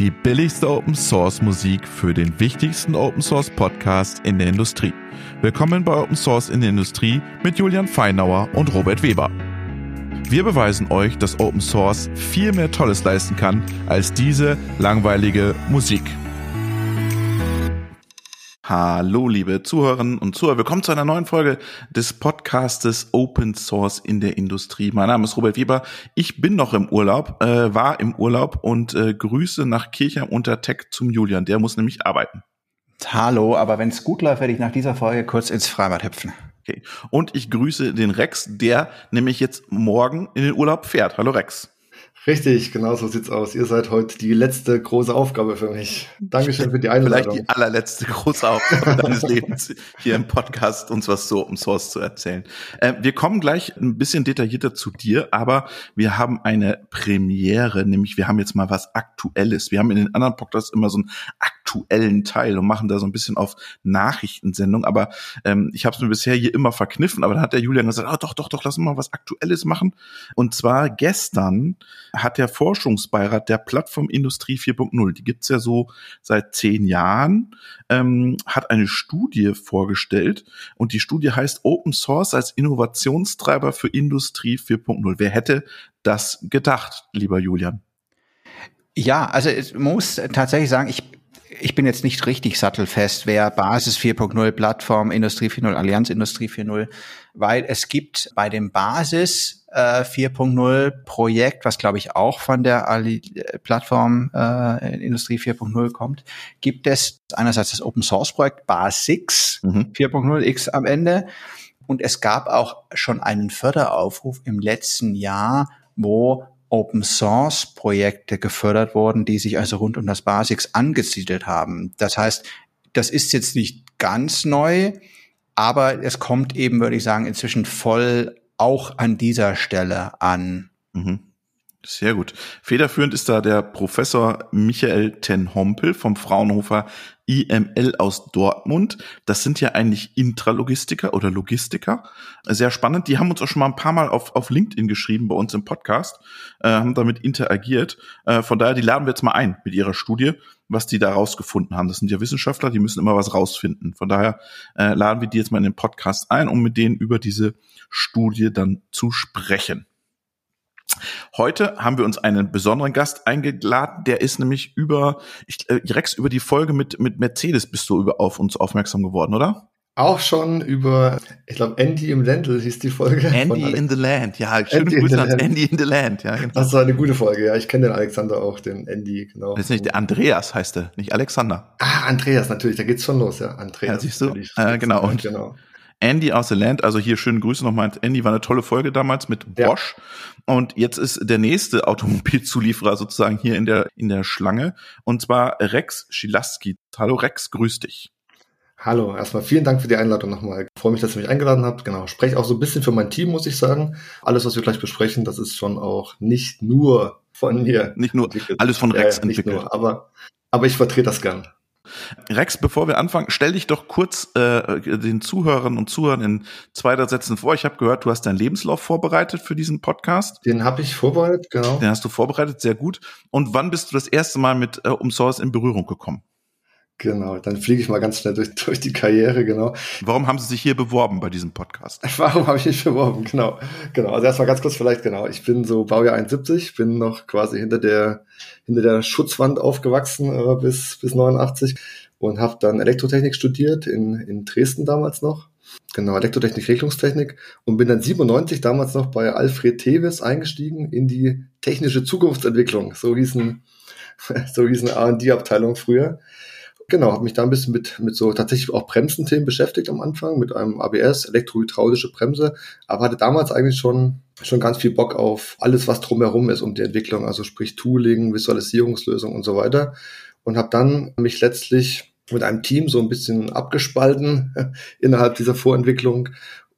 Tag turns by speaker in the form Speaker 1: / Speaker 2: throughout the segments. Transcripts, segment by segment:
Speaker 1: die billigste Open Source Musik für den wichtigsten Open Source Podcast in der Industrie. Willkommen bei Open Source in der Industrie mit Julian Feinauer und Robert Weber. Wir beweisen euch, dass Open Source viel mehr Tolles leisten kann als diese langweilige Musik. Hallo, liebe Zuhörerinnen und Zuhörer. Willkommen zu einer neuen Folge des Podcastes Open Source in der Industrie. Mein Name ist Robert Weber. Ich bin noch im Urlaub, äh, war im Urlaub und äh, Grüße nach Kirchheim unter Tech zum Julian. Der muss nämlich arbeiten.
Speaker 2: Hallo, aber wenn es gut läuft, werde ich nach dieser Folge kurz ins Freibad hüpfen.
Speaker 1: Okay. Und ich grüße den Rex, der nämlich jetzt morgen in den Urlaub fährt. Hallo Rex.
Speaker 3: Richtig, genau so sieht's aus. Ihr seid heute die letzte große Aufgabe für mich. Dankeschön für die Einladung.
Speaker 1: Vielleicht die allerletzte große Aufgabe deines Lebens, hier im Podcast uns was so um Source zu erzählen. Äh, wir kommen gleich ein bisschen detaillierter zu dir, aber wir haben eine Premiere, nämlich wir haben jetzt mal was Aktuelles. Wir haben in den anderen Podcasts immer so einen aktuellen Teil und machen da so ein bisschen auf Nachrichtensendung, aber ähm, ich habe es mir bisher hier immer verkniffen, aber dann hat der Julian gesagt, ah, doch, doch, doch, lass mal was Aktuelles machen. Und zwar gestern hat der Forschungsbeirat der Plattformindustrie 4.0, die gibt's ja so seit zehn Jahren, ähm, hat eine Studie vorgestellt und die Studie heißt Open Source als Innovationstreiber für Industrie 4.0. Wer hätte das gedacht, lieber Julian?
Speaker 2: Ja, also ich muss tatsächlich sagen, ich ich bin jetzt nicht richtig sattelfest, wer Basis 4.0, Plattform Industrie 4.0, Allianz Industrie 4.0, weil es gibt bei dem Basis äh, 4.0 Projekt, was glaube ich auch von der Ali Plattform äh, Industrie 4.0 kommt, gibt es einerseits das Open Source Projekt BASIX mhm. 4.0 X am Ende und es gab auch schon einen Förderaufruf im letzten Jahr, wo Open Source Projekte gefördert worden, die sich also rund um das Basics angesiedelt haben. Das heißt, das ist jetzt nicht ganz neu, aber es kommt eben, würde ich sagen, inzwischen voll auch an dieser Stelle an.
Speaker 1: Mhm. Sehr gut. Federführend ist da der Professor Michael Ten Hompel vom Fraunhofer IML aus Dortmund. Das sind ja eigentlich Intralogistiker oder Logistiker. Sehr spannend. Die haben uns auch schon mal ein paar Mal auf, auf LinkedIn geschrieben bei uns im Podcast, äh, haben damit interagiert. Äh, von daher, die laden wir jetzt mal ein mit ihrer Studie, was die da rausgefunden haben. Das sind ja Wissenschaftler, die müssen immer was rausfinden. Von daher äh, laden wir die jetzt mal in den Podcast ein, um mit denen über diese Studie dann zu sprechen. Heute haben wir uns einen besonderen Gast eingeladen, der ist nämlich über, ich, äh, Rex, über die Folge mit, mit Mercedes bist du über, auf uns aufmerksam geworden, oder?
Speaker 3: Auch schon über, ich glaube, Andy im Ländl hieß die Folge.
Speaker 1: Andy in the Land, ja. Schöne Andy Grüße an Andy in the Land, ja.
Speaker 3: Genau. Das war eine gute Folge, ja. Ich kenne den Alexander auch, den Andy, genau.
Speaker 1: Das ist nicht der Andreas heißt er, nicht Alexander.
Speaker 3: Ah, Andreas, natürlich, da geht's schon los, ja. Andreas. Ja,
Speaker 1: siehst du? Äh, genau. Und genau. Andy aus the Land, also hier schöne Grüße nochmal. Andy war eine tolle Folge damals mit Bosch. Ja. Und jetzt ist der nächste Automobilzulieferer sozusagen hier in der, in der Schlange. Und zwar Rex Schilaski. Hallo Rex, grüß dich.
Speaker 3: Hallo, erstmal vielen Dank für die Einladung nochmal. Ich freue mich, dass ihr mich eingeladen habt. Genau, spreche auch so ein bisschen für mein Team, muss ich sagen. Alles, was wir gleich besprechen, das ist schon auch nicht nur von mir.
Speaker 1: Nicht nur, alles von Rex ja, entwickelt. Nur,
Speaker 3: aber, aber ich vertrete das gern.
Speaker 1: Rex, bevor wir anfangen, stell dich doch kurz äh, den Zuhörern und Zuhörern in zwei, drei Sätzen vor. Ich habe gehört, du hast deinen Lebenslauf vorbereitet für diesen Podcast.
Speaker 3: Den habe ich vorbereitet, genau.
Speaker 1: Den hast du vorbereitet, sehr gut. Und wann bist du das erste Mal mit äh, Um Source in Berührung gekommen?
Speaker 3: Genau, dann fliege ich mal ganz schnell durch, durch die Karriere, genau.
Speaker 1: Warum haben Sie sich hier beworben bei diesem Podcast?
Speaker 3: Warum habe ich mich beworben? Genau, genau. Also erstmal ganz kurz vielleicht, genau. Ich bin so Baujahr 71, bin noch quasi hinter der, hinter der Schutzwand aufgewachsen äh, bis, bis 89 und habe dann Elektrotechnik studiert in, in Dresden damals noch. Genau, Elektrotechnik, Regelungstechnik und bin dann 97 damals noch bei Alfred Tevis eingestiegen in die technische Zukunftsentwicklung. So hießen, so hießen R&D-Abteilung früher. Genau, habe mich da ein bisschen mit, mit so tatsächlich auch Bremsenthemen beschäftigt am Anfang, mit einem ABS, elektrohydraulische Bremse, aber hatte damals eigentlich schon, schon ganz viel Bock auf alles, was drumherum ist um die Entwicklung, also sprich Tooling, Visualisierungslösung und so weiter. Und habe dann mich letztlich mit einem Team so ein bisschen abgespalten innerhalb dieser Vorentwicklung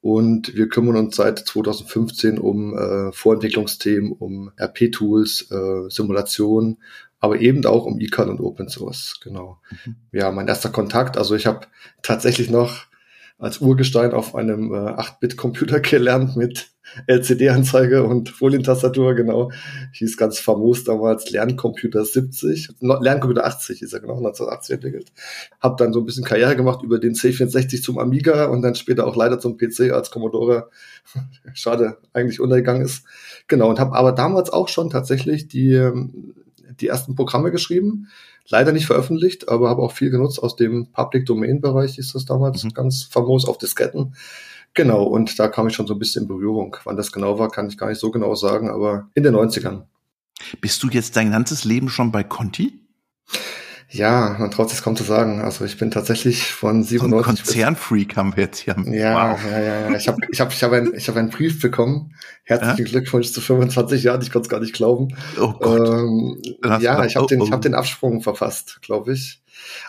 Speaker 3: und wir kümmern uns seit 2015 um äh, Vorentwicklungsthemen, um RP-Tools, äh, Simulation, aber eben auch um eCal und Open Source, genau. Mhm. Ja, mein erster Kontakt, also ich habe tatsächlich noch als Urgestein auf einem äh, 8-Bit-Computer gelernt mit LCD-Anzeige und Folientastatur, genau. Hieß ganz famos damals Lerncomputer 70, Lerncomputer 80 ist er genau, 1980 entwickelt. Hab dann so ein bisschen Karriere gemacht über den C64 zum Amiga und dann später auch leider zum PC als Commodore. Schade, eigentlich untergegangen ist. Genau, und habe aber damals auch schon tatsächlich die, ähm, die ersten Programme geschrieben. Leider nicht veröffentlicht, aber habe auch viel genutzt aus dem Public Domain Bereich, ist das damals mhm. ganz famos auf Disketten. Genau, und da kam ich schon so ein bisschen in Berührung. Wann das genau war, kann ich gar nicht so genau sagen, aber in den 90ern.
Speaker 1: Bist du jetzt dein ganzes Leben schon bei Conti?
Speaker 3: Ja, man traut sich kaum zu sagen. Also ich bin tatsächlich von 97
Speaker 1: so Konzernfreak haben wir jetzt hier.
Speaker 3: Ja, wow. ja, ja, ja. Ich habe ich hab, ich hab ein, ich hab einen Brief bekommen. Herzlichen ja? Glückwunsch zu 25 Jahren. Ich konnte es gar nicht glauben. Oh Gott. Ähm, ja, ich habe oh, den, ich hab oh. den Absprung verfasst, glaube ich.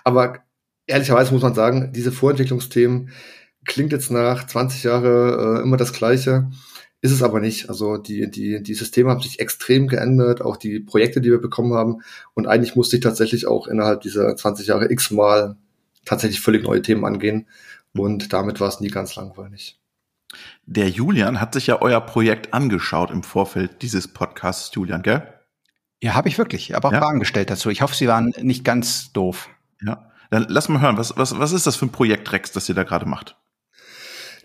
Speaker 3: Aber ehrlicherweise muss man sagen, diese Vorentwicklungsthemen, klingt jetzt nach 20 Jahre äh, immer das Gleiche. Ist es aber nicht. Also die, die, die Systeme haben sich extrem geändert, auch die Projekte, die wir bekommen haben. Und eigentlich musste ich tatsächlich auch innerhalb dieser 20 Jahre x-mal tatsächlich völlig neue Themen angehen. Und damit war es nie ganz langweilig.
Speaker 1: Der Julian hat sich ja euer Projekt angeschaut im Vorfeld dieses Podcasts, Julian, gell?
Speaker 2: Ja, habe ich wirklich. Ich habe auch ja. Fragen gestellt dazu. Ich hoffe, sie waren nicht ganz doof.
Speaker 1: Ja, dann lass mal hören. Was, was, was ist das für ein Projekt, Rex, das ihr da gerade macht?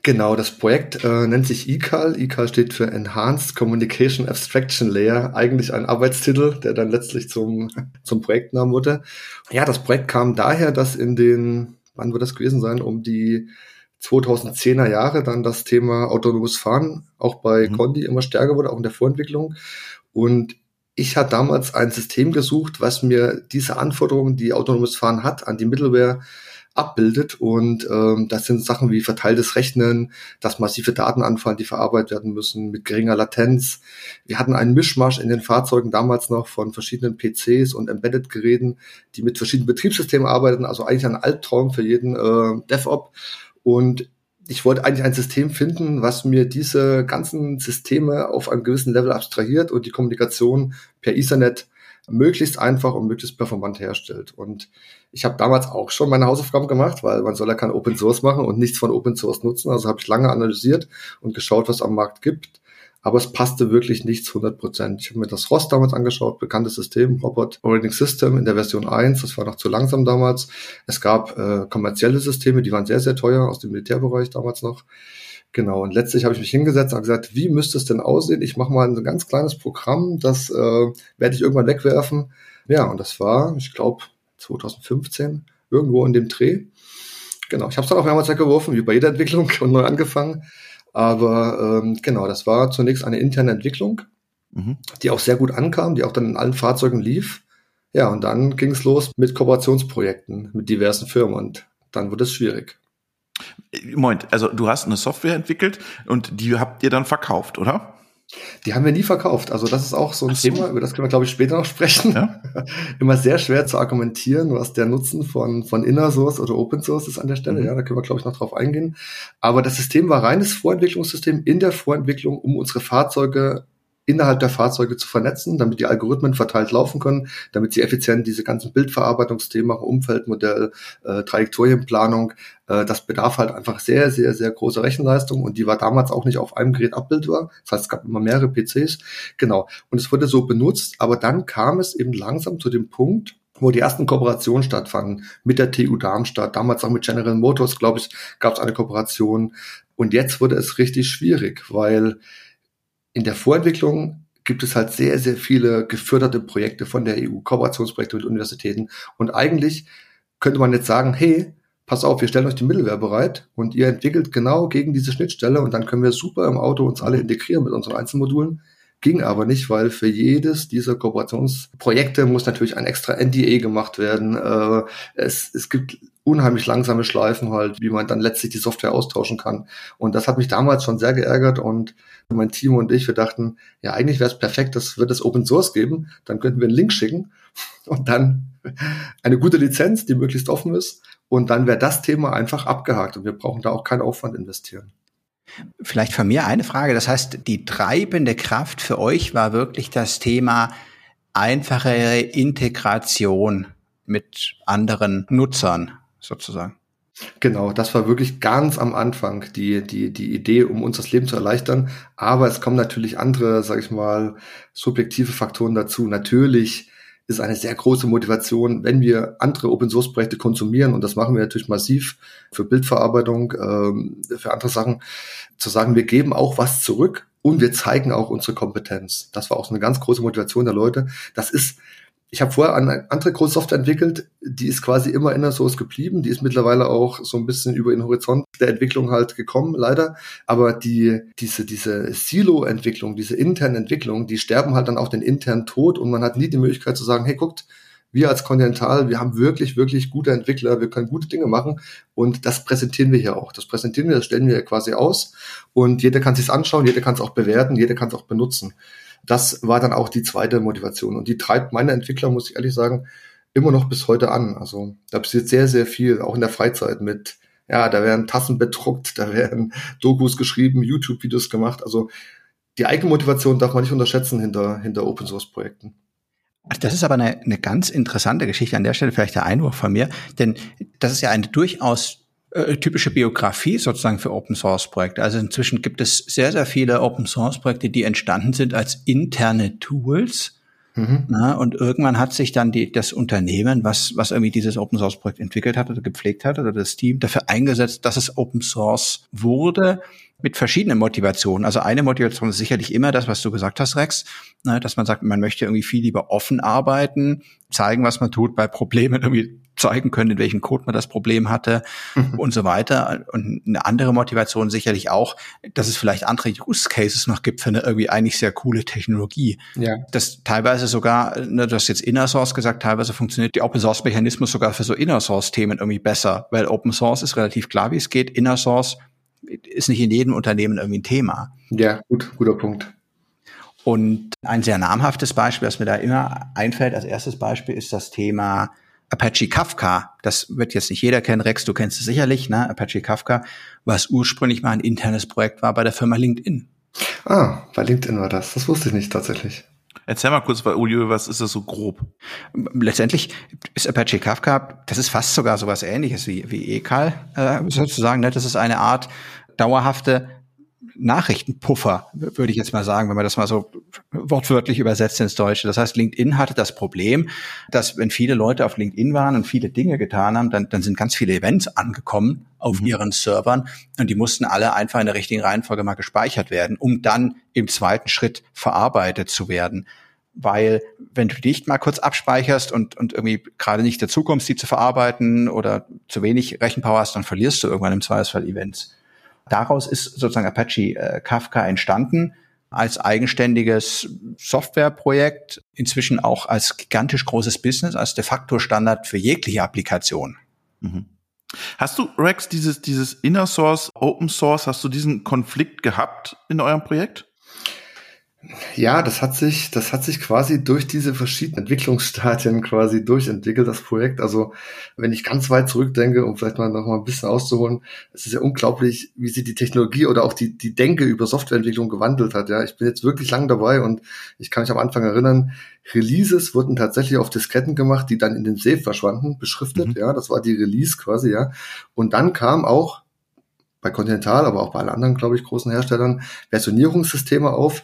Speaker 3: Genau, das Projekt äh, nennt sich ECAL. ECAL steht für Enhanced Communication Abstraction Layer. Eigentlich ein Arbeitstitel, der dann letztlich zum, zum Projektnamen wurde. Ja, das Projekt kam daher, dass in den, wann wird das gewesen sein, um die 2010er Jahre dann das Thema autonomes Fahren auch bei mhm. Condi immer stärker wurde, auch in der Vorentwicklung. Und ich hatte damals ein System gesucht, was mir diese Anforderungen, die autonomes Fahren hat, an die Middleware abbildet. Und ähm, das sind Sachen wie verteiltes Rechnen, dass massive Daten anfallen, die verarbeitet werden müssen mit geringer Latenz. Wir hatten einen Mischmasch in den Fahrzeugen damals noch von verschiedenen PCs und Embedded-Geräten, die mit verschiedenen Betriebssystemen arbeiten. Also eigentlich ein Albtraum für jeden äh, DevOps. Und ich wollte eigentlich ein System finden, was mir diese ganzen Systeme auf einem gewissen Level abstrahiert und die Kommunikation per Ethernet möglichst einfach und möglichst performant herstellt. Und ich habe damals auch schon meine Hausaufgaben gemacht, weil man soll ja kein Open Source machen und nichts von Open Source nutzen. Also habe ich lange analysiert und geschaut, was am Markt gibt. Aber es passte wirklich nichts 100 Prozent. Ich habe mir das ROS damals angeschaut, bekanntes System, Robot Operating System in der Version 1. Das war noch zu langsam damals. Es gab äh, kommerzielle Systeme, die waren sehr, sehr teuer aus dem Militärbereich damals noch. Genau, und letztlich habe ich mich hingesetzt und gesagt, wie müsste es denn aussehen? Ich mache mal ein ganz kleines Programm, das äh, werde ich irgendwann wegwerfen. Ja, und das war, ich glaube, 2015, irgendwo in dem Dreh. Genau, ich habe es dann auch mehrmals weggeworfen, wie bei jeder Entwicklung und neu angefangen. Aber ähm, genau, das war zunächst eine interne Entwicklung, mhm. die auch sehr gut ankam, die auch dann in allen Fahrzeugen lief. Ja, und dann ging es los mit Kooperationsprojekten mit diversen Firmen und dann wurde es schwierig.
Speaker 1: Moment, also du hast eine Software entwickelt und die habt ihr dann verkauft, oder?
Speaker 3: Die haben wir nie verkauft. Also das ist auch so ein so. Thema, über das können wir, glaube ich, später noch sprechen. Ja? Immer sehr schwer zu argumentieren, was der Nutzen von, von Inner Source oder Open Source ist an der Stelle. Mhm. Ja, da können wir, glaube ich, noch drauf eingehen. Aber das System war reines Vorentwicklungssystem in der Vorentwicklung, um unsere Fahrzeuge innerhalb der Fahrzeuge zu vernetzen, damit die Algorithmen verteilt laufen können, damit sie effizient diese ganzen Bildverarbeitungsthemen, Umfeldmodell, äh, Trajektorienplanung, äh, das bedarf halt einfach sehr, sehr, sehr große Rechenleistung und die war damals auch nicht auf einem Gerät abbildbar. Das heißt, es gab immer mehrere PCs. Genau. Und es wurde so benutzt, aber dann kam es eben langsam zu dem Punkt, wo die ersten Kooperationen stattfanden mit der TU Darmstadt, damals auch mit General Motors, glaube ich, gab es eine Kooperation. Und jetzt wurde es richtig schwierig, weil in der Vorentwicklung gibt es halt sehr, sehr viele geförderte Projekte von der EU, Kooperationsprojekte mit Universitäten. Und eigentlich könnte man jetzt sagen, hey, pass auf, wir stellen euch die Mittelwehr bereit und ihr entwickelt genau gegen diese Schnittstelle und dann können wir super im Auto uns alle integrieren mit unseren Einzelmodulen. Ging aber nicht, weil für jedes dieser Kooperationsprojekte muss natürlich ein extra NDA gemacht werden. Äh, es, es gibt unheimlich langsame Schleifen halt, wie man dann letztlich die Software austauschen kann. Und das hat mich damals schon sehr geärgert und mein Team und ich, wir dachten, ja, eigentlich wäre es perfekt, das wird es Open Source geben, dann könnten wir einen Link schicken und dann eine gute Lizenz, die möglichst offen ist und dann wäre das Thema einfach abgehakt und wir brauchen da auch keinen Aufwand investieren.
Speaker 2: Vielleicht von mir eine Frage. Das heißt, die treibende Kraft für euch war wirklich das Thema einfache Integration mit anderen Nutzern sozusagen.
Speaker 3: Genau, das war wirklich ganz am Anfang die, die, die Idee, um uns das Leben zu erleichtern. Aber es kommen natürlich andere, sag ich mal, subjektive Faktoren dazu. Natürlich ist eine sehr große Motivation, wenn wir andere Open Source Projekte konsumieren, und das machen wir natürlich massiv für Bildverarbeitung, ähm, für andere Sachen, zu sagen, wir geben auch was zurück und wir zeigen auch unsere Kompetenz. Das war auch so eine ganz große Motivation der Leute. Das ist ich habe vorher eine andere große Software entwickelt, die ist quasi immer in der Source geblieben. Die ist mittlerweile auch so ein bisschen über den Horizont der Entwicklung halt gekommen, leider. Aber die, diese, diese Silo-Entwicklung, diese internen Entwicklung, die sterben halt dann auch den internen Tod und man hat nie die Möglichkeit zu sagen, hey, guckt, wir als Continental, wir haben wirklich, wirklich gute Entwickler, wir können gute Dinge machen und das präsentieren wir hier auch. Das präsentieren wir, das stellen wir quasi aus und jeder kann sich's anschauen, jeder kann es auch bewerten, jeder kann es auch benutzen das war dann auch die zweite Motivation. Und die treibt meine Entwickler, muss ich ehrlich sagen, immer noch bis heute an. Also da passiert sehr, sehr viel, auch in der Freizeit mit, ja, da werden Tassen bedruckt, da werden Dokus geschrieben, YouTube-Videos gemacht. Also die eigene Motivation darf man nicht unterschätzen hinter, hinter Open-Source-Projekten.
Speaker 2: Das ist aber eine, eine ganz interessante Geschichte an der Stelle, vielleicht der Einwurf von mir, denn das ist ja eine durchaus äh, typische Biografie sozusagen für Open Source Projekte. Also inzwischen gibt es sehr, sehr viele Open Source Projekte, die entstanden sind als interne Tools. Mhm. Na, und irgendwann hat sich dann die, das Unternehmen, was, was irgendwie dieses Open Source Projekt entwickelt hat oder gepflegt hat oder das Team dafür eingesetzt, dass es Open Source wurde mit verschiedenen Motivationen. Also eine Motivation ist sicherlich immer das, was du gesagt hast, Rex, ne, dass man sagt, man möchte irgendwie viel lieber offen arbeiten, zeigen, was man tut, bei Problemen irgendwie zeigen können, in welchem Code man das Problem hatte mhm. und so weiter. Und eine andere Motivation sicherlich auch, dass es vielleicht andere Use Cases noch gibt für eine irgendwie eigentlich sehr coole Technologie. Ja. Das teilweise sogar, ne, du hast jetzt Inner Source gesagt, teilweise funktioniert der Open Source Mechanismus sogar für so Inner Source Themen irgendwie besser, weil Open Source ist relativ klar, wie es geht. Inner Source ist nicht in jedem Unternehmen irgendwie ein Thema.
Speaker 3: Ja, gut, guter Punkt.
Speaker 2: Und ein sehr namhaftes Beispiel, das mir da immer einfällt als erstes Beispiel, ist das Thema Apache Kafka. Das wird jetzt nicht jeder kennen. Rex, du kennst es sicherlich, ne? Apache Kafka, was ursprünglich mal ein internes Projekt war bei der Firma LinkedIn.
Speaker 3: Ah, bei LinkedIn war das. Das wusste ich nicht tatsächlich.
Speaker 1: Erzähl mal kurz, Ulio, was ist das so grob?
Speaker 2: Letztendlich ist Apache Kafka, das ist fast sogar sowas ähnliches wie, wie ECAL, äh, sozusagen. Ne? Das ist eine Art dauerhafte Nachrichtenpuffer, würde ich jetzt mal sagen, wenn man das mal so wortwörtlich übersetzt ins Deutsche. Das heißt, LinkedIn hatte das Problem, dass wenn viele Leute auf LinkedIn waren und viele Dinge getan haben, dann, dann sind ganz viele Events angekommen auf mhm. ihren Servern und die mussten alle einfach in der richtigen Reihenfolge mal gespeichert werden, um dann im zweiten Schritt verarbeitet zu werden weil wenn du dich mal kurz abspeicherst und, und irgendwie gerade nicht dazu kommst, die zu verarbeiten oder zu wenig Rechenpower hast, dann verlierst du irgendwann im Zweifelsfall Events. Daraus ist sozusagen Apache äh, Kafka entstanden als eigenständiges Softwareprojekt, inzwischen auch als gigantisch großes Business, als de facto Standard für jegliche Applikation.
Speaker 1: Mhm. Hast du, Rex, dieses, dieses Inner Source, Open Source, hast du diesen Konflikt gehabt in eurem Projekt?
Speaker 3: Ja, das hat sich, das hat sich quasi durch diese verschiedenen Entwicklungsstadien quasi durchentwickelt, das Projekt. Also, wenn ich ganz weit zurückdenke, um vielleicht mal noch mal ein bisschen auszuholen, es ist ja unglaublich, wie sich die Technologie oder auch die, die Denke über Softwareentwicklung gewandelt hat. Ja, ich bin jetzt wirklich lang dabei und ich kann mich am Anfang erinnern, Releases wurden tatsächlich auf Disketten gemacht, die dann in den Safe verschwanden, beschriftet. Mhm. Ja, das war die Release quasi, ja. Und dann kam auch bei Continental, aber auch bei allen anderen, glaube ich, großen Herstellern Versionierungssysteme auf,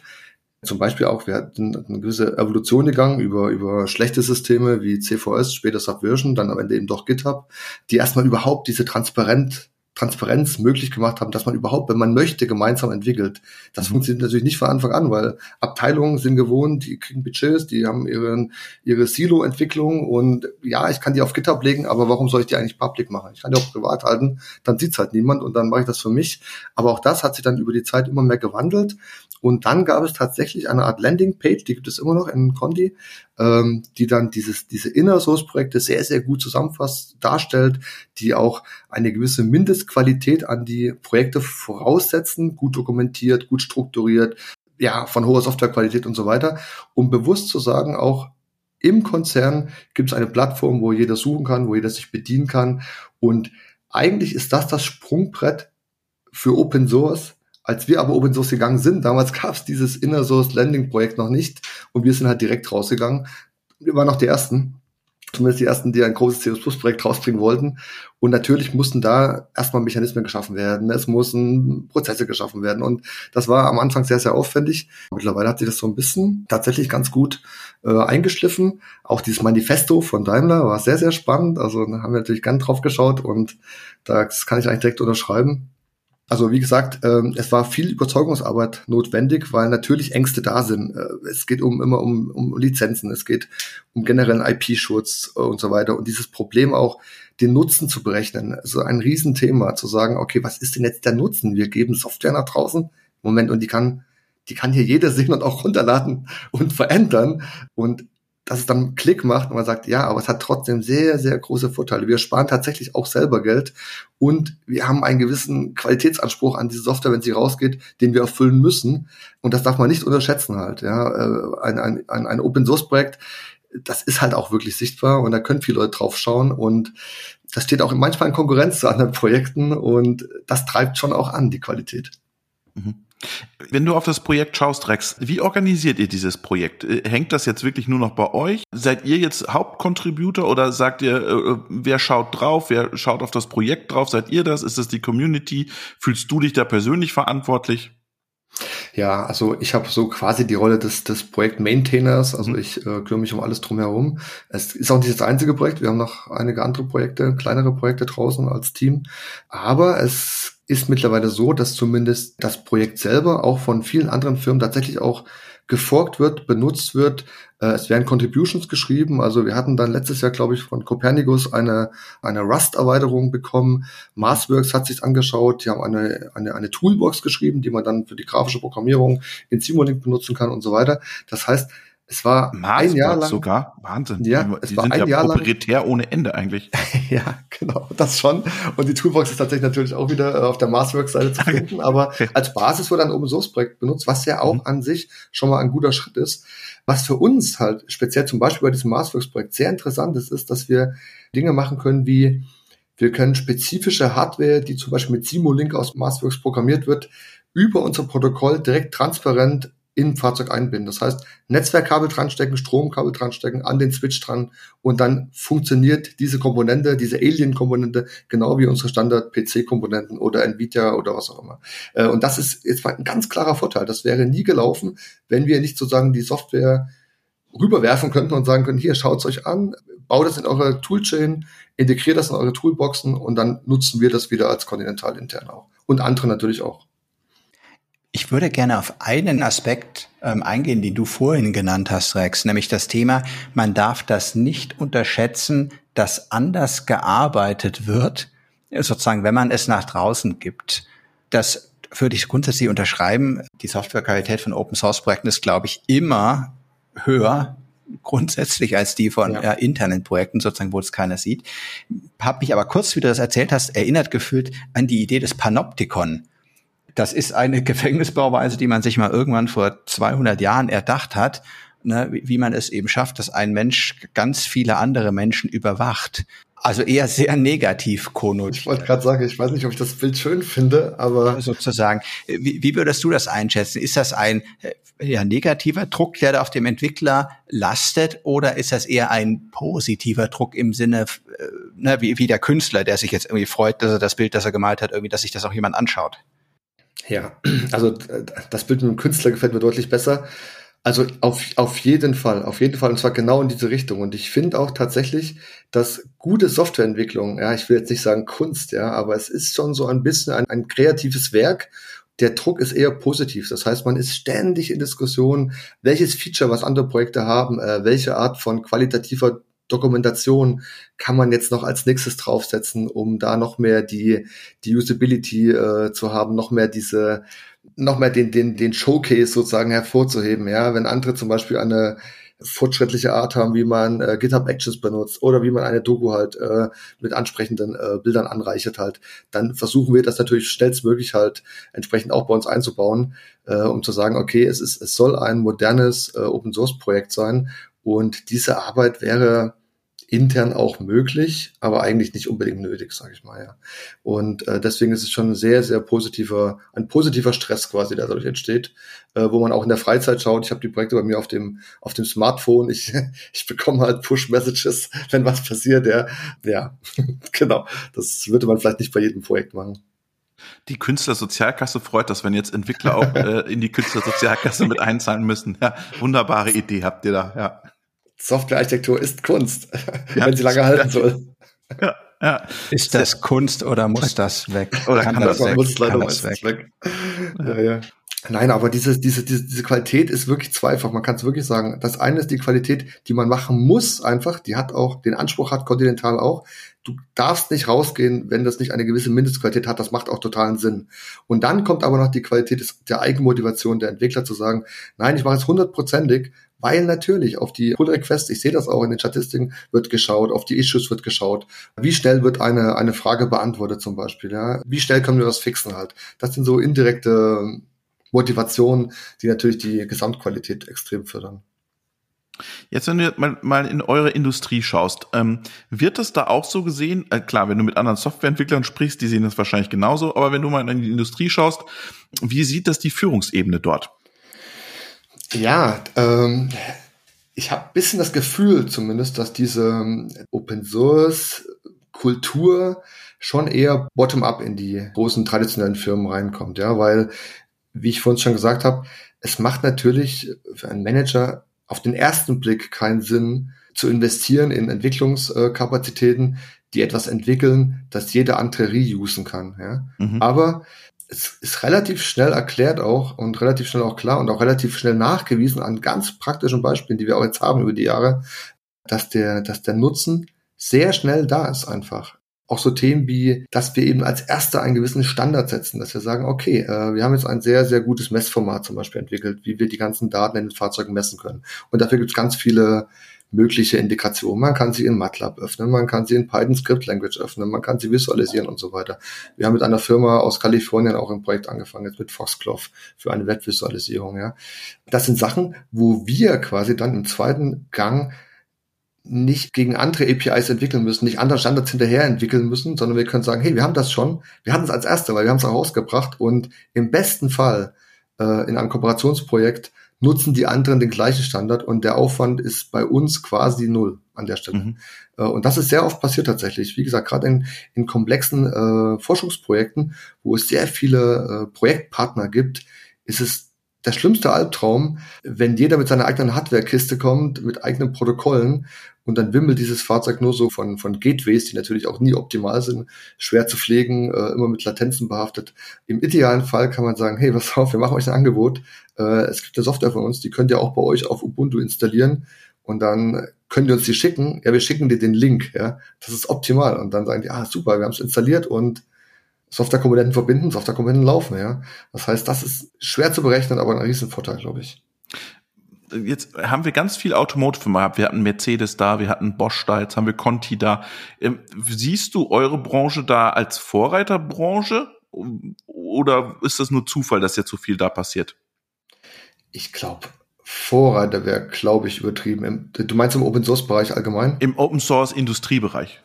Speaker 3: zum Beispiel auch, wir hatten eine gewisse Evolution gegangen über, über schlechte Systeme wie CVS, später Subversion, dann am Ende eben doch GitHub, die erstmal überhaupt diese transparent Transparenz möglich gemacht haben, dass man überhaupt, wenn man möchte, gemeinsam entwickelt. Das mhm. funktioniert natürlich nicht von Anfang an, weil Abteilungen sind gewohnt, die kriegen Budgets, die haben ihren, ihre Silo-Entwicklung und ja, ich kann die auf GitHub legen, aber warum soll ich die eigentlich public machen? Ich kann die auch privat halten, dann sieht's halt niemand und dann mache ich das für mich. Aber auch das hat sich dann über die Zeit immer mehr gewandelt und dann gab es tatsächlich eine Art Landingpage, die gibt es immer noch in Conti, ähm, die dann dieses, diese Inner Source Projekte sehr, sehr gut zusammenfasst, darstellt, die auch eine gewisse Mindestqualität an die Projekte voraussetzen, gut dokumentiert, gut strukturiert, ja, von hoher Softwarequalität und so weiter, um bewusst zu sagen, auch im Konzern gibt es eine Plattform, wo jeder suchen kann, wo jeder sich bedienen kann. Und eigentlich ist das das Sprungbrett für Open Source, als wir aber Open Source gegangen sind, damals gab es dieses Inner Source Landing Projekt noch nicht und wir sind halt direkt rausgegangen. Wir waren noch die Ersten. zumindest die ersten, die ein großes C++-Projekt rausbringen wollten. Und natürlich mussten da erstmal Mechanismen geschaffen werden, es mussten Prozesse geschaffen werden. Und das war am Anfang sehr, sehr aufwendig. Mittlerweile hat sich das so ein bisschen tatsächlich ganz gut äh, eingeschliffen. Auch dieses Manifesto von Daimler war sehr, sehr spannend. Also da haben wir natürlich ganz drauf geschaut und das kann ich eigentlich direkt unterschreiben. Also wie gesagt, ähm, es war viel Überzeugungsarbeit notwendig, weil natürlich Ängste da sind. Äh, es geht um immer um, um Lizenzen, es geht um generellen IP-Schutz äh, und so weiter. Und dieses Problem auch, den Nutzen zu berechnen, also ein Riesenthema, zu sagen, okay, was ist denn jetzt der Nutzen? Wir geben Software nach draußen, Moment, und die kann, die kann hier jeder sehen und auch runterladen und verändern. Und dass es dann Klick macht und man sagt, ja, aber es hat trotzdem sehr, sehr große Vorteile. Wir sparen tatsächlich auch selber Geld und wir haben einen gewissen Qualitätsanspruch an diese Software, wenn sie rausgeht, den wir erfüllen müssen. Und das darf man nicht unterschätzen halt. Ja, äh, ein, ein, ein, Open Source Projekt, das ist halt auch wirklich sichtbar und da können viele Leute drauf schauen und das steht auch manchmal in Konkurrenz zu anderen Projekten und das treibt schon auch an, die Qualität.
Speaker 1: Mhm. Wenn du auf das Projekt schaust, Rex, wie organisiert ihr dieses Projekt? Äh, hängt das jetzt wirklich nur noch bei euch? Seid ihr jetzt Hauptcontributor oder sagt ihr, äh, äh, wer schaut drauf, wer schaut auf das Projekt drauf? Seid ihr das? Ist das die Community? Fühlst du dich da persönlich verantwortlich?
Speaker 3: Ja, also ich habe so quasi die Rolle des, des Projekt-Maintainers, also mhm. ich äh, kümmere mich um alles drumherum. Es ist auch nicht das einzige Projekt, wir haben noch einige andere Projekte, kleinere Projekte draußen als Team, aber es ist mittlerweile so, dass zumindest das Projekt selber auch von vielen anderen Firmen tatsächlich auch geforkt wird, benutzt wird. Äh, es werden Contributions geschrieben. Also wir hatten dann letztes Jahr, glaube ich, von Copernicus eine, eine Rust-Erweiterung bekommen. Marsworks hat sich angeschaut. Die haben eine, eine, eine Toolbox geschrieben, die man dann für die grafische Programmierung in Simulink benutzen kann und so weiter. Das heißt, es war
Speaker 1: Marsburg ein Jahr lang sogar Wahnsinn.
Speaker 3: Ja, es
Speaker 1: die
Speaker 3: war
Speaker 1: sind
Speaker 3: ein
Speaker 1: ja
Speaker 3: Jahr
Speaker 1: proprietär lang. ohne Ende eigentlich.
Speaker 3: ja, genau, das schon. Und die Toolbox ist tatsächlich natürlich auch wieder äh, auf der Marsworks-Seite zu finden, aber als Basis wurde ein Open Source Projekt benutzt, was ja auch mhm. an sich schon mal ein guter Schritt ist. Was für uns halt speziell zum Beispiel bei diesem Marsworks Projekt sehr interessant ist, ist, dass wir Dinge machen können wie wir können spezifische Hardware, die zum Beispiel mit Simulink aus Marsworks programmiert wird, über unser Protokoll direkt transparent im Fahrzeug einbinden. Das heißt, Netzwerkkabel dranstecken, Stromkabel dranstecken, an den Switch dran und dann funktioniert diese Komponente, diese Alien-Komponente genau wie unsere Standard-PC-Komponenten oder Nvidia oder was auch immer. Äh, und das ist jetzt ein ganz klarer Vorteil. Das wäre nie gelaufen, wenn wir nicht sozusagen die Software rüberwerfen könnten und sagen können, hier, schaut es euch an, baut das in eure Toolchain, integriert das in eure Toolboxen und dann nutzen wir das wieder als Continental intern auch. Und andere natürlich auch.
Speaker 2: Ich würde gerne auf einen Aspekt ähm, eingehen, den du vorhin genannt hast, Rex, nämlich das Thema, man darf das nicht unterschätzen, dass anders gearbeitet wird, sozusagen, wenn man es nach draußen gibt. Das würde ich grundsätzlich unterschreiben. Die Softwarequalität von Open Source Projekten ist, glaube ich, immer höher grundsätzlich als die von ja. äh, internen Projekten, sozusagen, wo es keiner sieht. Hab mich aber kurz, wie du das erzählt hast, erinnert gefühlt an die Idee des Panoptikon das ist eine Gefängnisbauweise, die man sich mal irgendwann vor 200 Jahren erdacht hat, ne, wie man es eben schafft, dass ein Mensch ganz viele andere Menschen überwacht. Also eher sehr negativ konnotiert.
Speaker 3: Ich wollte gerade sagen, ich weiß nicht, ob ich das Bild schön finde, aber
Speaker 2: sozusagen. Wie, wie würdest du das einschätzen? Ist das ein äh, ja, negativer Druck, der da auf dem Entwickler lastet, oder ist das eher ein positiver Druck im Sinne, äh, ne, wie, wie der Künstler, der sich jetzt irgendwie freut, dass er das Bild, das er gemalt hat, irgendwie, dass sich das auch jemand anschaut?
Speaker 3: Ja, also das Bild mit dem Künstler gefällt mir deutlich besser. Also auf, auf jeden Fall, auf jeden Fall, und zwar genau in diese Richtung. Und ich finde auch tatsächlich, dass gute Softwareentwicklung, ja, ich will jetzt nicht sagen Kunst, ja, aber es ist schon so ein bisschen ein, ein kreatives Werk. Der Druck ist eher positiv. Das heißt, man ist ständig in Diskussion, welches Feature, was andere Projekte haben, äh, welche Art von qualitativer Dokumentation kann man jetzt noch als nächstes draufsetzen, um da noch mehr die, die Usability äh, zu haben, noch mehr diese, noch mehr den, den, den Showcase sozusagen hervorzuheben. Ja, wenn andere zum Beispiel eine fortschrittliche Art haben, wie man äh, GitHub Actions benutzt oder wie man eine Doku halt äh, mit ansprechenden äh, Bildern anreichert halt, dann versuchen wir das natürlich schnellstmöglich halt entsprechend auch bei uns einzubauen, äh, um zu sagen, okay, es ist, es soll ein modernes äh, Open Source Projekt sein und diese Arbeit wäre intern auch möglich, aber eigentlich nicht unbedingt nötig, sage ich mal. Ja. Und äh, deswegen ist es schon ein sehr, sehr positiver, ein positiver Stress quasi, der dadurch entsteht, äh, wo man auch in der Freizeit schaut. Ich habe die Projekte bei mir auf dem auf dem Smartphone. Ich ich bekomme halt Push-Messages, wenn was passiert. Ja, ja, genau. Das würde man vielleicht nicht bei jedem Projekt machen.
Speaker 1: Die Künstlersozialkasse freut das, wenn jetzt Entwickler auch äh, in die Künstlersozialkasse mit einzahlen müssen. Ja, wunderbare Idee habt ihr da. Ja.
Speaker 3: Softwarearchitektur ist Kunst, ja, wenn sie lange halten soll.
Speaker 2: Ja, ja. Ist das Kunst oder muss das weg?
Speaker 3: Oder kann, kann das, das weg? Muss leider kann das weg? weg. Ja, ja. Nein, aber diese, diese, diese, diese Qualität ist wirklich zweifach. Man kann es wirklich sagen. Das eine ist die Qualität, die man machen muss einfach. Die hat auch, den Anspruch hat Continental auch. Du darfst nicht rausgehen, wenn das nicht eine gewisse Mindestqualität hat. Das macht auch totalen Sinn. Und dann kommt aber noch die Qualität der Eigenmotivation der Entwickler zu sagen, nein, ich mache es hundertprozentig, weil natürlich auf die Pull Requests, ich sehe das auch in den Statistiken, wird geschaut, auf die Issues wird geschaut. Wie schnell wird eine, eine Frage beantwortet zum Beispiel, ja? Wie schnell können wir was fixen halt? Das sind so indirekte Motivationen, die natürlich die Gesamtqualität extrem fördern.
Speaker 1: Jetzt, wenn du mal, mal in eure Industrie schaust, ähm, wird das da auch so gesehen? Äh, klar, wenn du mit anderen Softwareentwicklern sprichst, die sehen das wahrscheinlich genauso, aber wenn du mal in die Industrie schaust, wie sieht das die Führungsebene dort?
Speaker 3: Ja, ähm, ich habe bisschen das Gefühl zumindest, dass diese ähm, Open Source Kultur schon eher bottom-up in die großen traditionellen Firmen reinkommt, ja, weil, wie ich vorhin schon gesagt habe, es macht natürlich für einen Manager auf den ersten Blick keinen Sinn, zu investieren in Entwicklungskapazitäten, die etwas entwickeln, das jeder andere reusen kann. Ja? Mhm. Aber es ist relativ schnell erklärt auch und relativ schnell auch klar und auch relativ schnell nachgewiesen an ganz praktischen Beispielen, die wir auch jetzt haben über die Jahre, dass der, dass der Nutzen sehr schnell da ist einfach. Auch so Themen wie, dass wir eben als Erster einen gewissen Standard setzen, dass wir sagen, okay, äh, wir haben jetzt ein sehr, sehr gutes Messformat zum Beispiel entwickelt, wie wir die ganzen Daten in den Fahrzeugen messen können. Und dafür gibt es ganz viele mögliche Integration. Man kann sie in MATLAB öffnen, man kann sie in Python Script Language öffnen, man kann sie visualisieren und so weiter. Wir haben mit einer Firma aus Kalifornien auch ein Projekt angefangen, jetzt mit Foxglove für eine Webvisualisierung. Ja. Das sind Sachen, wo wir quasi dann im zweiten Gang nicht gegen andere APIs entwickeln müssen, nicht andere Standards hinterher entwickeln müssen, sondern wir können sagen, hey, wir haben das schon, wir hatten es als Erste, weil wir haben es auch rausgebracht und im besten Fall äh, in einem Kooperationsprojekt nutzen die anderen den gleichen Standard und der Aufwand ist bei uns quasi null an der Stelle. Mhm. Äh, und das ist sehr oft passiert tatsächlich. Wie gesagt, gerade in, in komplexen äh, Forschungsprojekten, wo es sehr viele äh, Projektpartner gibt, ist es der schlimmste Albtraum, wenn jeder mit seiner eigenen Hardware-Kiste kommt, mit eigenen Protokollen und dann wimmelt dieses Fahrzeug nur so von, von Gateways, die natürlich auch nie optimal sind, schwer zu pflegen, äh, immer mit Latenzen behaftet. Im idealen Fall kann man sagen, hey, was auf, wir machen euch ein Angebot. Äh, es gibt eine Software von uns, die könnt ihr auch bei euch auf Ubuntu installieren und dann könnt ihr uns die schicken. Ja, wir schicken dir den Link. Ja, das ist optimal. Und dann sagen die, ah, super, wir haben es installiert und Softwarekomponenten verbinden, Softwarekomponenten laufen. Ja, das heißt, das ist schwer zu berechnen, aber ein Riesenvorteil, glaube ich
Speaker 1: jetzt haben wir ganz viel Automotive gehabt. Wir hatten Mercedes da, wir hatten Bosch da, jetzt haben wir Conti da. Ähm, siehst du eure Branche da als Vorreiterbranche? Oder ist das nur Zufall, dass jetzt so viel da passiert?
Speaker 3: Ich glaube, Vorreiter wäre, glaube ich, übertrieben. Du meinst im Open Source Bereich allgemein?
Speaker 1: Im Open Source Industriebereich.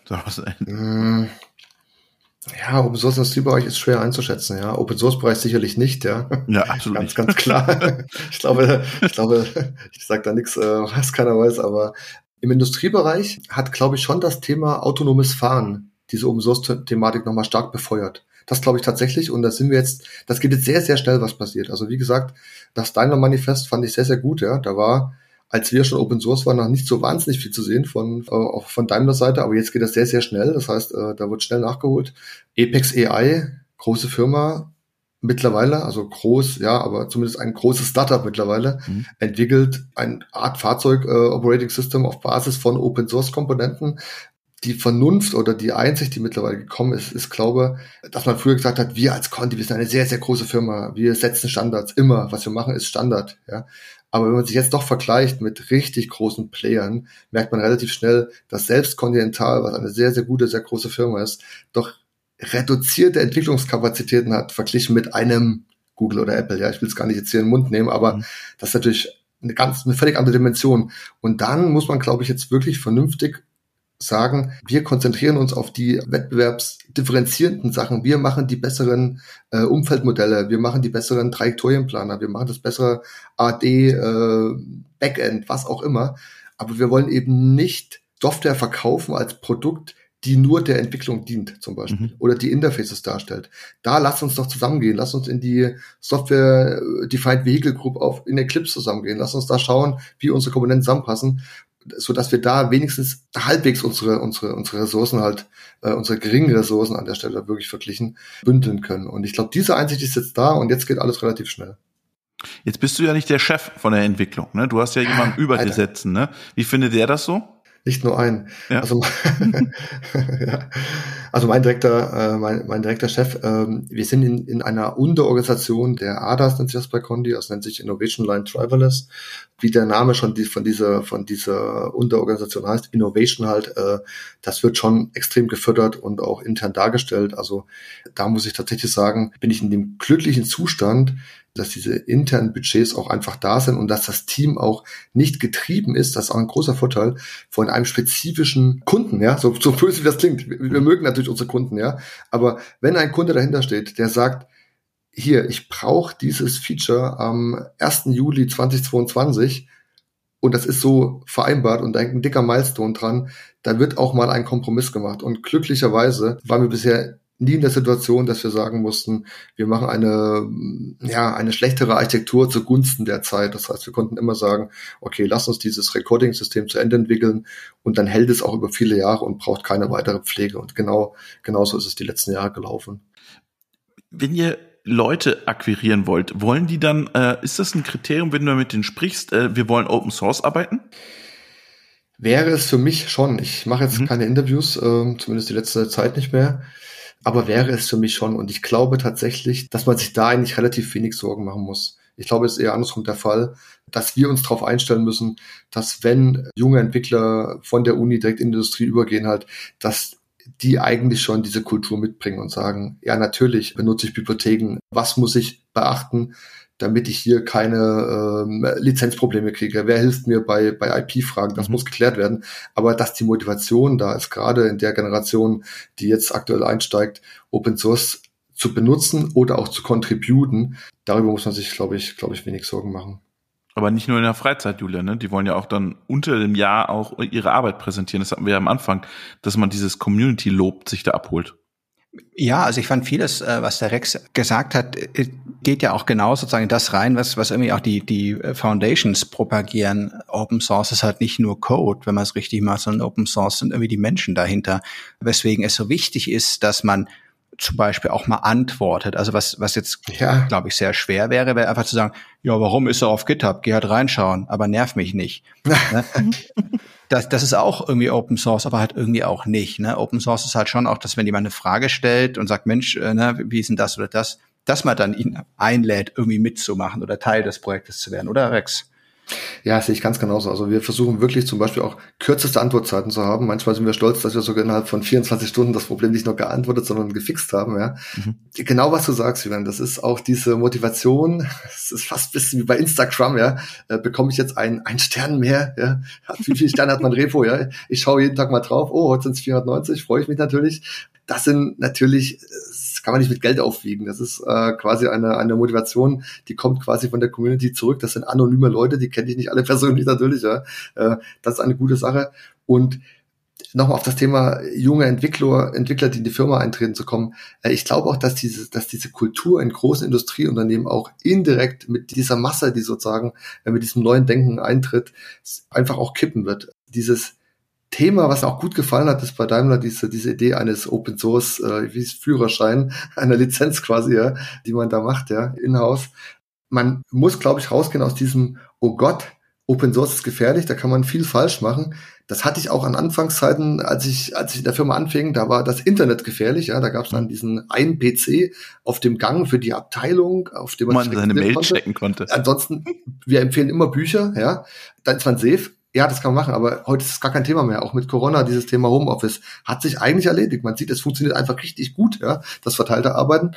Speaker 3: Ja, Open Source Industriebereich ist schwer einzuschätzen, ja. Open Source Bereich sicherlich nicht, ja.
Speaker 1: Ja, absolut.
Speaker 3: ganz, ganz klar. ich glaube, ich glaube, ich sage da nichts, äh, was keiner weiß, aber im Industriebereich hat, glaube ich, schon das Thema autonomes Fahren diese Open Source Thematik nochmal stark befeuert. Das glaube ich tatsächlich und da sind wir jetzt, das geht jetzt sehr, sehr schnell, was passiert. Also wie gesagt, das Daimler Manifest fand ich sehr, sehr gut, ja. Da war als wir schon Open Source waren, noch nicht so wahnsinnig viel zu sehen von, äh, von Daimler Seite, aber jetzt geht das sehr, sehr schnell. Das heißt, äh, da wird schnell nachgeholt. Apex AI, große Firma, mittlerweile, also groß, ja, aber zumindest ein großes Startup mittlerweile, mhm. entwickelt ein Art Fahrzeug äh, Operating System auf Basis von Open Source Komponenten. Die Vernunft oder die Einsicht, die mittlerweile gekommen ist, ist, glaube, dass man früher gesagt hat, wir als Conti, wir sind eine sehr, sehr große Firma, wir setzen Standards immer, was wir machen, ist Standard, ja. Aber wenn man sich jetzt doch vergleicht mit richtig großen Playern, merkt man relativ schnell, dass selbst Continental, was eine sehr, sehr gute, sehr große Firma ist, doch reduzierte Entwicklungskapazitäten hat, verglichen mit einem Google oder Apple. Ja, ich will es gar nicht jetzt hier in den Mund nehmen, aber mhm. das ist natürlich eine ganz, eine völlig andere Dimension. Und dann muss man, glaube ich, jetzt wirklich vernünftig sagen, wir konzentrieren uns auf die wettbewerbsdifferenzierenden Sachen. Wir machen die besseren äh, Umfeldmodelle, wir machen die besseren Trajektorienplaner, wir machen das bessere AD, äh, Backend, was auch immer. Aber wir wollen eben nicht Software verkaufen als Produkt, die nur der Entwicklung dient, zum Beispiel, mhm. oder die Interfaces darstellt. Da lass uns doch zusammengehen, lass uns in die Software Defined Vehicle Group auf in Eclipse zusammengehen, lass uns da schauen, wie unsere Komponenten zusammenpassen, so dass wir da wenigstens halbwegs unsere unsere unsere Ressourcen halt äh, unsere geringen Ressourcen an der Stelle wirklich verglichen bündeln können. Und ich glaube, diese Einsicht ist jetzt da und jetzt geht alles relativ schnell.
Speaker 1: Jetzt bist du ja nicht der Chef von der Entwicklung, ne? Du hast ja jemanden über dir sitzen, ne? Wie findet der das so?
Speaker 3: Nicht nur ein. Ja. Also, ja. also mein direkter, äh, mein, mein direkter Chef, ähm, wir sind in, in einer Unterorganisation der ADAS, nennt sich das bei Condi, das nennt sich Innovation Line Driverless. Wie der Name schon die, von dieser, von dieser Unterorganisation heißt, Innovation halt, äh, das wird schon extrem gefördert und auch intern dargestellt. Also da muss ich tatsächlich sagen, bin ich in dem glücklichen Zustand, dass diese internen Budgets auch einfach da sind und dass das Team auch nicht getrieben ist, das ist auch ein großer Vorteil von einem spezifischen Kunden, ja, so, so böse wie das klingt. Wir, wir mögen natürlich unsere Kunden, ja, aber wenn ein Kunde dahinter steht, der sagt, hier, ich brauche dieses Feature am 1. Juli 2022 und das ist so vereinbart und ein dicker Milestone dran, da wird auch mal ein Kompromiss gemacht. Und glücklicherweise waren wir bisher nie in der Situation, dass wir sagen mussten, wir machen eine, ja, eine schlechtere Architektur zugunsten der Zeit. Das heißt, wir konnten immer sagen, okay, lass uns dieses Recording-System zu Ende entwickeln und dann hält es auch über viele Jahre und braucht keine weitere Pflege. Und genau, genauso ist es die letzten Jahre gelaufen.
Speaker 1: Wenn ihr Leute akquirieren wollt, wollen die dann, äh, ist das ein Kriterium, wenn du mit denen sprichst, äh, wir wollen Open Source arbeiten?
Speaker 3: Wäre es für mich schon. Ich mache jetzt mhm. keine Interviews, äh, zumindest die letzte Zeit nicht mehr aber wäre es für mich schon. Und ich glaube tatsächlich, dass man sich da eigentlich relativ wenig Sorgen machen muss. Ich glaube, es ist eher andersrum der Fall, dass wir uns darauf einstellen müssen, dass wenn junge Entwickler von der Uni direkt in die Industrie übergehen, halt, dass die eigentlich schon diese Kultur mitbringen und sagen, ja, natürlich benutze ich Bibliotheken. Was muss ich beachten? Damit ich hier keine ähm, Lizenzprobleme kriege. Wer hilft mir bei, bei IP-Fragen? Das mhm. muss geklärt werden. Aber dass die Motivation da ist, gerade in der Generation, die jetzt aktuell einsteigt, Open Source zu benutzen oder auch zu contributen, darüber muss man sich, glaube ich, glaube ich, wenig Sorgen machen.
Speaker 1: Aber nicht nur in der Freizeit, Julia, ne? Die wollen ja auch dann unter dem Jahr auch ihre Arbeit präsentieren. Das hatten wir ja am Anfang, dass man dieses Community-Lob sich da abholt.
Speaker 2: Ja, also ich fand vieles, äh, was der Rex gesagt hat, äh, geht ja auch genau sozusagen das rein, was, was irgendwie auch die, die Foundations propagieren. Open Source ist halt nicht nur Code, wenn man es richtig macht, sondern Open Source sind irgendwie die Menschen dahinter. Weswegen es so wichtig ist, dass man zum Beispiel auch mal antwortet. Also was, was jetzt, ja. glaube ich, sehr schwer wäre, wäre einfach zu sagen, ja, warum ist er auf GitHub? Geh halt reinschauen, aber nerv mich nicht. ne? das, das ist auch irgendwie Open Source, aber halt irgendwie auch nicht. Ne? Open Source ist halt schon auch, dass wenn jemand eine Frage stellt und sagt, Mensch, äh, ne, wie ist denn das oder das, dass man dann ihn einlädt, irgendwie mitzumachen oder Teil des Projektes zu werden, oder Rex?
Speaker 3: Ja, sehe ich ganz genauso. Also wir versuchen wirklich zum Beispiel auch kürzeste Antwortzeiten zu haben. Manchmal sind wir stolz, dass wir sogar innerhalb von 24 Stunden das Problem nicht nur geantwortet, sondern gefixt haben. Ja, mhm. genau was du sagst, Julian. Das ist auch diese Motivation. Es ist fast ein bisschen wie bei Instagram. Ja, äh, bekomme ich jetzt einen, einen Stern mehr? Ja, wie viele Sterne hat mein Repo? Ja, ich schaue jeden Tag mal drauf. Oh, heute sind es 490. Freue ich mich natürlich. Das sind natürlich äh, kann man nicht mit Geld aufwiegen. Das ist äh, quasi eine, eine Motivation, die kommt quasi von der Community zurück. Das sind anonyme Leute, die kenne ich nicht alle persönlich natürlich. Ja. Äh, das ist eine gute Sache. Und nochmal auf das Thema junge Entwickler, Entwickler, die in die Firma eintreten zu kommen. Äh, ich glaube auch, dass diese, dass diese Kultur in großen Industrieunternehmen auch indirekt mit dieser Masse, die sozusagen äh, mit diesem neuen Denken eintritt, einfach auch kippen wird. Dieses Thema, was auch gut gefallen hat, ist bei Daimler diese, diese Idee eines Open Source, äh, wie Führerschein, einer Lizenz quasi, ja, die man da macht, ja, in-house. Man muss, glaube ich, rausgehen aus diesem, oh Gott, Open Source ist gefährlich, da kann man viel falsch machen. Das hatte ich auch an Anfangszeiten, als ich, als ich in der Firma anfing, da war das Internet gefährlich, ja, da gab es dann diesen einen PC auf dem Gang für die Abteilung, auf dem
Speaker 1: man, man seine Mail konnte. checken konnte.
Speaker 3: Ansonsten, wir empfehlen immer Bücher, ja, dann ist man safe ja, das kann man machen, aber heute ist es gar kein Thema mehr. Auch mit Corona, dieses Thema Homeoffice hat sich eigentlich erledigt. Man sieht, es funktioniert einfach richtig gut, ja, das verteilte Arbeiten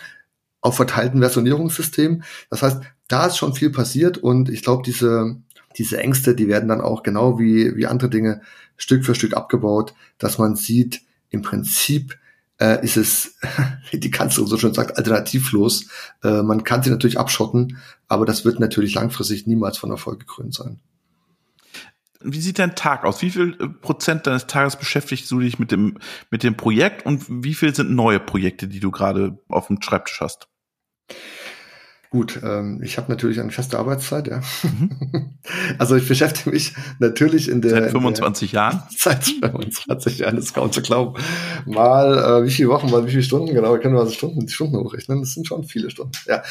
Speaker 3: auf verteilten Versionierungssystemen. Das heißt, da ist schon viel passiert und ich glaube, diese, diese Ängste, die werden dann auch genau wie, wie andere Dinge Stück für Stück abgebaut, dass man sieht, im Prinzip äh, ist es, wie die Kanzlerin so schön sagt, alternativlos. Äh, man kann sie natürlich abschotten, aber das wird natürlich langfristig niemals von Erfolg gekrönt sein.
Speaker 1: Wie sieht dein Tag aus? Wie viel äh, Prozent deines Tages beschäftigst du dich mit dem, mit dem Projekt und wie viel sind neue Projekte, die du gerade auf dem Schreibtisch hast?
Speaker 3: Gut, ähm, ich habe natürlich eine feste Arbeitszeit, ja. Mhm. Also ich beschäftige mich natürlich in der
Speaker 1: seit 25
Speaker 3: der,
Speaker 1: Jahren.
Speaker 3: Seit 25 Jahren, das ist kaum zu glauben. Mal äh, wie viele Wochen, mal wie viele Stunden, genau, wir können mal so Stunden, die Stunden hochrechnen. Das sind schon viele Stunden. Ja,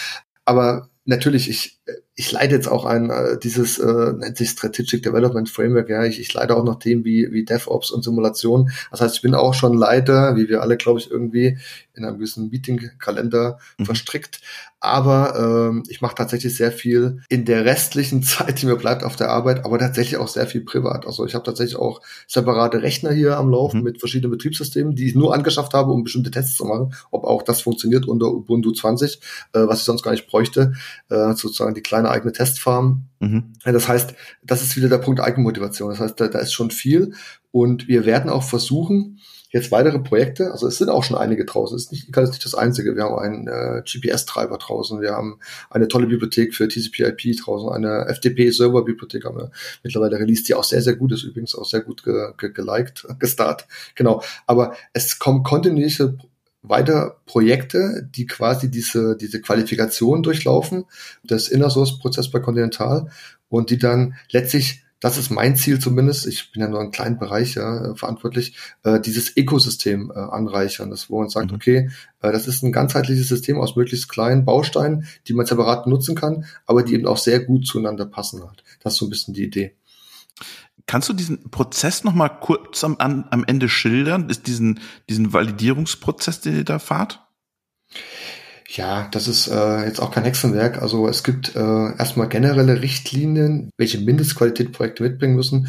Speaker 3: aber natürlich, ich, ich leite jetzt auch ein, äh, dieses äh, nennt sich Strategic Development Framework, ja, ich, ich leite auch noch Themen wie, wie DevOps und Simulation. Das heißt, ich bin auch schon Leiter, wie wir alle, glaube ich, irgendwie in einem gewissen Meeting-Kalender mhm. verstrickt. Aber ähm, ich mache tatsächlich sehr viel in der restlichen Zeit, die mir bleibt auf der Arbeit, aber tatsächlich auch sehr viel privat. Also ich habe tatsächlich auch separate Rechner hier am Laufen mhm. mit verschiedenen Betriebssystemen, die ich nur angeschafft habe, um bestimmte Tests zu machen, ob auch das funktioniert unter Ubuntu 20, äh, was ich sonst gar nicht bräuchte, äh, sozusagen die kleine eigene Testfarm. Mhm. Das heißt, das ist wieder der Punkt Eigenmotivation. Das heißt, da, da ist schon viel und wir werden auch versuchen, jetzt weitere Projekte, also es sind auch schon einige draußen, es ist nicht, ist nicht das einzige. Wir haben einen äh, GPS-Treiber draußen, wir haben eine tolle Bibliothek für TCP/IP draußen, eine FTP-Server-Bibliothek haben wir mittlerweile released, die auch sehr, sehr gut ist, übrigens auch sehr gut ge ge geliked, gestartet. Genau. Aber es kommen kontinuierliche weiter Projekte, die quasi diese, diese Qualifikation durchlaufen, des Inner Source Prozess bei Continental und die dann letztlich das ist mein Ziel zumindest, ich bin ja nur einen kleinen Bereich ja, verantwortlich, äh, dieses Ökosystem äh, anreichern, das, wo man sagt, mhm. okay, äh, das ist ein ganzheitliches System aus möglichst kleinen Bausteinen, die man separat nutzen kann, aber die eben auch sehr gut zueinander passen halt. Das ist so ein bisschen die Idee.
Speaker 1: Kannst du diesen Prozess noch mal kurz am, am Ende schildern? Ist diesen, diesen Validierungsprozess, den ihr da fahrt?
Speaker 3: Ja, das ist äh, jetzt auch kein Hexenwerk. Also es gibt äh, erstmal generelle Richtlinien, welche Mindestqualität Projekte mitbringen müssen,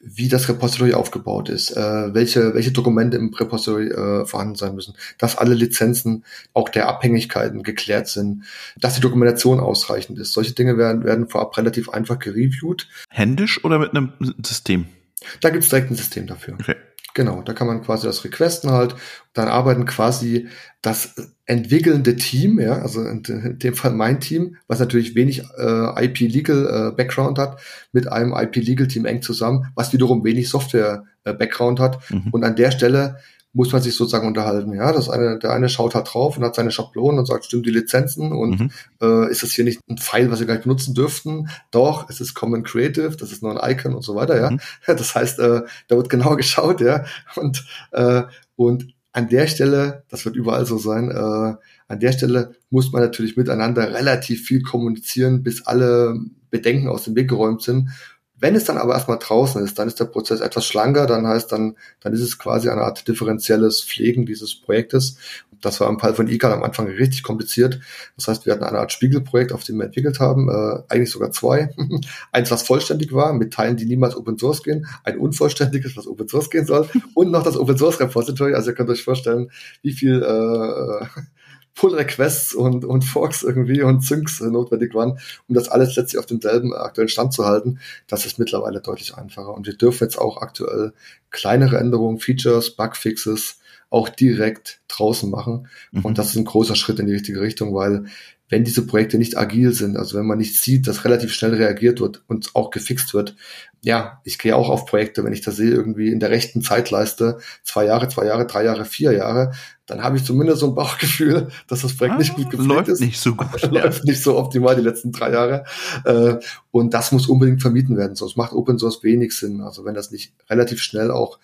Speaker 3: wie das Repository aufgebaut ist, äh, welche, welche Dokumente im Repository äh, vorhanden sein müssen, dass alle Lizenzen auch der Abhängigkeiten geklärt sind, dass die Dokumentation ausreichend ist. Solche Dinge werden, werden vorab relativ einfach gereviewt.
Speaker 1: Händisch oder mit einem System?
Speaker 3: Da gibt es direkt ein System dafür. Okay. Genau, da kann man quasi das requesten halt. Dann arbeiten quasi das entwickelnde Team, ja, also in, dem Fall mein Team, was natürlich wenig äh, IP-Legal äh, Background hat, mit einem IP-Legal Team eng zusammen, was wiederum wenig Software äh, Background hat. Mhm. Und an der Stelle muss man sich sozusagen unterhalten. Ja, das eine, der eine schaut halt drauf und hat seine Schablonen und sagt, stimmt die Lizenzen und mhm. äh, ist das hier nicht ein Pfeil, was wir gar nicht benutzen dürften? Doch, es ist Common Creative, das ist nur ein Icon und so weiter, ja. Mhm. Das heißt, äh, da wird genau geschaut, ja. Und, äh, und an der Stelle, das wird überall so sein, äh, an der Stelle muss man natürlich miteinander relativ viel kommunizieren, bis alle Bedenken aus dem Weg geräumt sind. Wenn es dann aber erstmal draußen ist, dann ist der Prozess etwas schlanker, dann heißt dann, dann ist es quasi eine Art differenzielles Pflegen dieses Projektes. Das war im Fall von ICAL am Anfang richtig kompliziert. Das heißt, wir hatten eine Art Spiegelprojekt, auf dem wir entwickelt haben, äh, eigentlich sogar zwei. Eins, was vollständig war, mit Teilen, die niemals Open Source gehen, ein unvollständiges, was Open Source gehen soll, und noch das Open Source Repository. Also ihr könnt euch vorstellen, wie viel äh, Pull-Requests und, und Forks irgendwie und Syncs notwendig waren, um das alles letztlich auf demselben aktuellen Stand zu halten. Das ist mittlerweile deutlich einfacher. Und wir dürfen jetzt auch aktuell kleinere Änderungen, Features, Bugfixes auch direkt draußen machen. Mhm. Und das ist ein großer Schritt in die richtige Richtung, weil wenn diese Projekte nicht agil sind, also wenn man nicht sieht, dass relativ schnell reagiert wird und auch gefixt wird, ja, ich gehe auch auf Projekte, wenn ich das sehe, irgendwie in der rechten Zeitleiste, zwei Jahre, zwei Jahre, drei Jahre, vier Jahre, dann habe ich zumindest so ein Bauchgefühl, dass das Projekt ah, nicht gut gepflegt
Speaker 1: läuft
Speaker 3: ist.
Speaker 1: Nicht so gut.
Speaker 3: läuft nicht so optimal die letzten drei Jahre. Äh, und das muss unbedingt vermieden werden, sonst macht Open Source wenig Sinn. Also wenn das nicht relativ schnell auch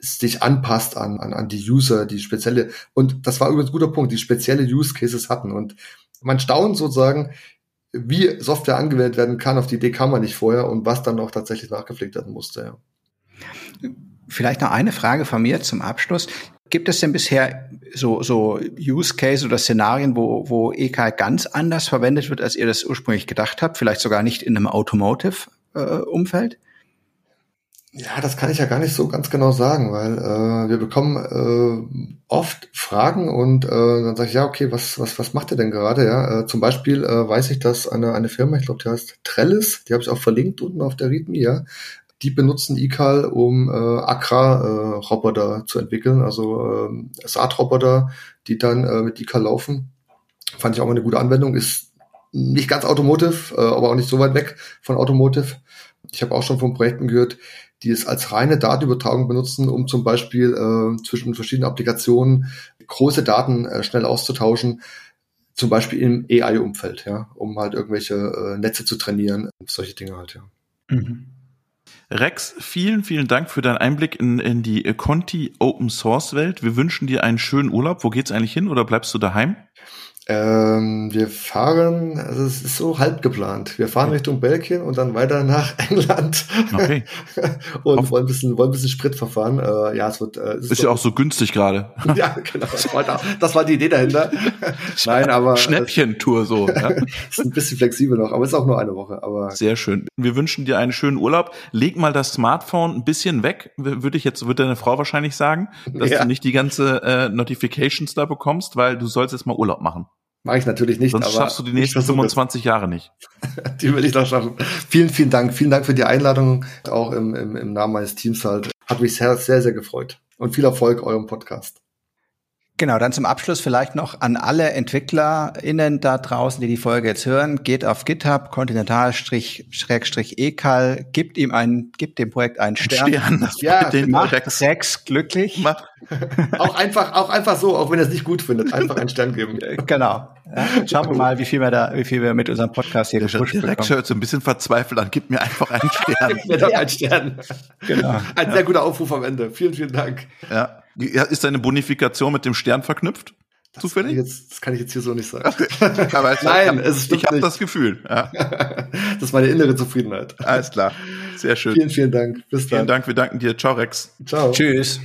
Speaker 3: sich anpasst an, an, an die User, die spezielle, und das war übrigens ein guter Punkt, die spezielle Use Cases hatten. Und man staunt sozusagen, wie Software angewendet werden kann, auf die Idee kam man nicht vorher und was dann auch tatsächlich nachgepflegt werden musste.
Speaker 2: Ja. Vielleicht noch eine Frage von mir zum Abschluss. Gibt es denn bisher so, so Use Case oder Szenarien, wo, wo EK ganz anders verwendet wird, als ihr das ursprünglich gedacht habt? Vielleicht sogar nicht in einem Automotive-Umfeld? Äh,
Speaker 3: ja, das kann ich ja gar nicht so ganz genau sagen, weil äh, wir bekommen äh, oft Fragen und äh, dann sage ich, ja, okay, was, was, was macht ihr denn gerade? Ja, äh, zum Beispiel äh, weiß ich, dass eine, eine Firma, ich glaube, die heißt Trellis, die habe ich auch verlinkt unten auf der README, ja, die benutzen ICAL, um äh, Agrar-Roboter äh, zu entwickeln, also äh, Saatroboter, die dann äh, mit ICAL laufen. Fand ich auch mal eine gute Anwendung. Ist nicht ganz Automotive, äh, aber auch nicht so weit weg von Automotive. Ich habe auch schon von Projekten gehört, die es als reine Datenübertragung benutzen, um zum Beispiel äh, zwischen verschiedenen Applikationen große Daten äh, schnell auszutauschen, zum Beispiel im AI-Umfeld, ja, um halt irgendwelche äh, Netze zu trainieren, solche Dinge halt, ja. Mhm.
Speaker 1: Rex, vielen, vielen Dank für deinen Einblick in, in die Conti Open Source Welt. Wir wünschen dir einen schönen Urlaub. Wo geht's eigentlich hin oder bleibst du daheim?
Speaker 3: Ähm, wir fahren, also es ist so halb geplant. Wir fahren Richtung Belgien und dann weiter nach England. Okay. und Auf wollen ein bisschen, wollen ein bisschen Sprit verfahren. Äh, ja, es wird. Äh,
Speaker 1: es ist, ist ja auch so günstig gerade.
Speaker 3: ja, genau. Das war, das war, die Idee dahinter. Nein, aber
Speaker 1: Schnäppchentour so. Ja.
Speaker 3: ist ein bisschen flexibel noch, aber es ist auch nur eine Woche. Aber
Speaker 1: sehr schön. Wir wünschen dir einen schönen Urlaub. Leg mal das Smartphone ein bisschen weg, würde ich jetzt, würde deine Frau wahrscheinlich sagen, dass ja. du nicht die ganze äh, Notifications da bekommst, weil du sollst jetzt mal Urlaub machen.
Speaker 3: Mache ich natürlich nicht.
Speaker 1: Sonst schaffst du die nächsten 25 Jahre nicht.
Speaker 3: die will ich noch schaffen. Vielen, vielen Dank. Vielen Dank für die Einladung, auch im, im, im Namen meines Teams halt. Hat mich sehr, sehr, sehr gefreut. Und viel Erfolg eurem Podcast.
Speaker 2: Genau, dann zum Abschluss vielleicht noch an alle EntwicklerInnen da draußen, die die Folge jetzt hören. Geht auf GitHub, kontinental-ecal, gibt ihm ein, gibt dem Projekt einen Stern. Stern
Speaker 1: das ja,
Speaker 2: den macht Rex glücklich.
Speaker 3: Macht. auch einfach, auch einfach so, auch wenn er es nicht gut findet, einfach einen Stern geben.
Speaker 2: Genau. Ja, schauen wir mal, wie viel wir da, wie viel wir mit unserem Podcast hier
Speaker 1: gepusht bekommen. Rex hört so ein bisschen verzweifelt an, gib mir einfach einen Stern.
Speaker 3: mir doch einen Stern. Genau. Ein sehr guter Aufruf am Ende. Vielen, vielen Dank.
Speaker 1: Ja. Ist deine Bonifikation mit dem Stern verknüpft?
Speaker 3: Das Zufällig? Kann jetzt, das kann ich jetzt hier so nicht sagen.
Speaker 1: Aber Nein, es ist Ich habe das Gefühl. Ja.
Speaker 3: das ist meine innere Zufriedenheit.
Speaker 1: Alles klar. Sehr schön.
Speaker 3: Vielen, vielen Dank.
Speaker 1: Bis dann. Vielen Dank. Wir danken dir. Ciao, Rex.
Speaker 2: Ciao. Tschüss.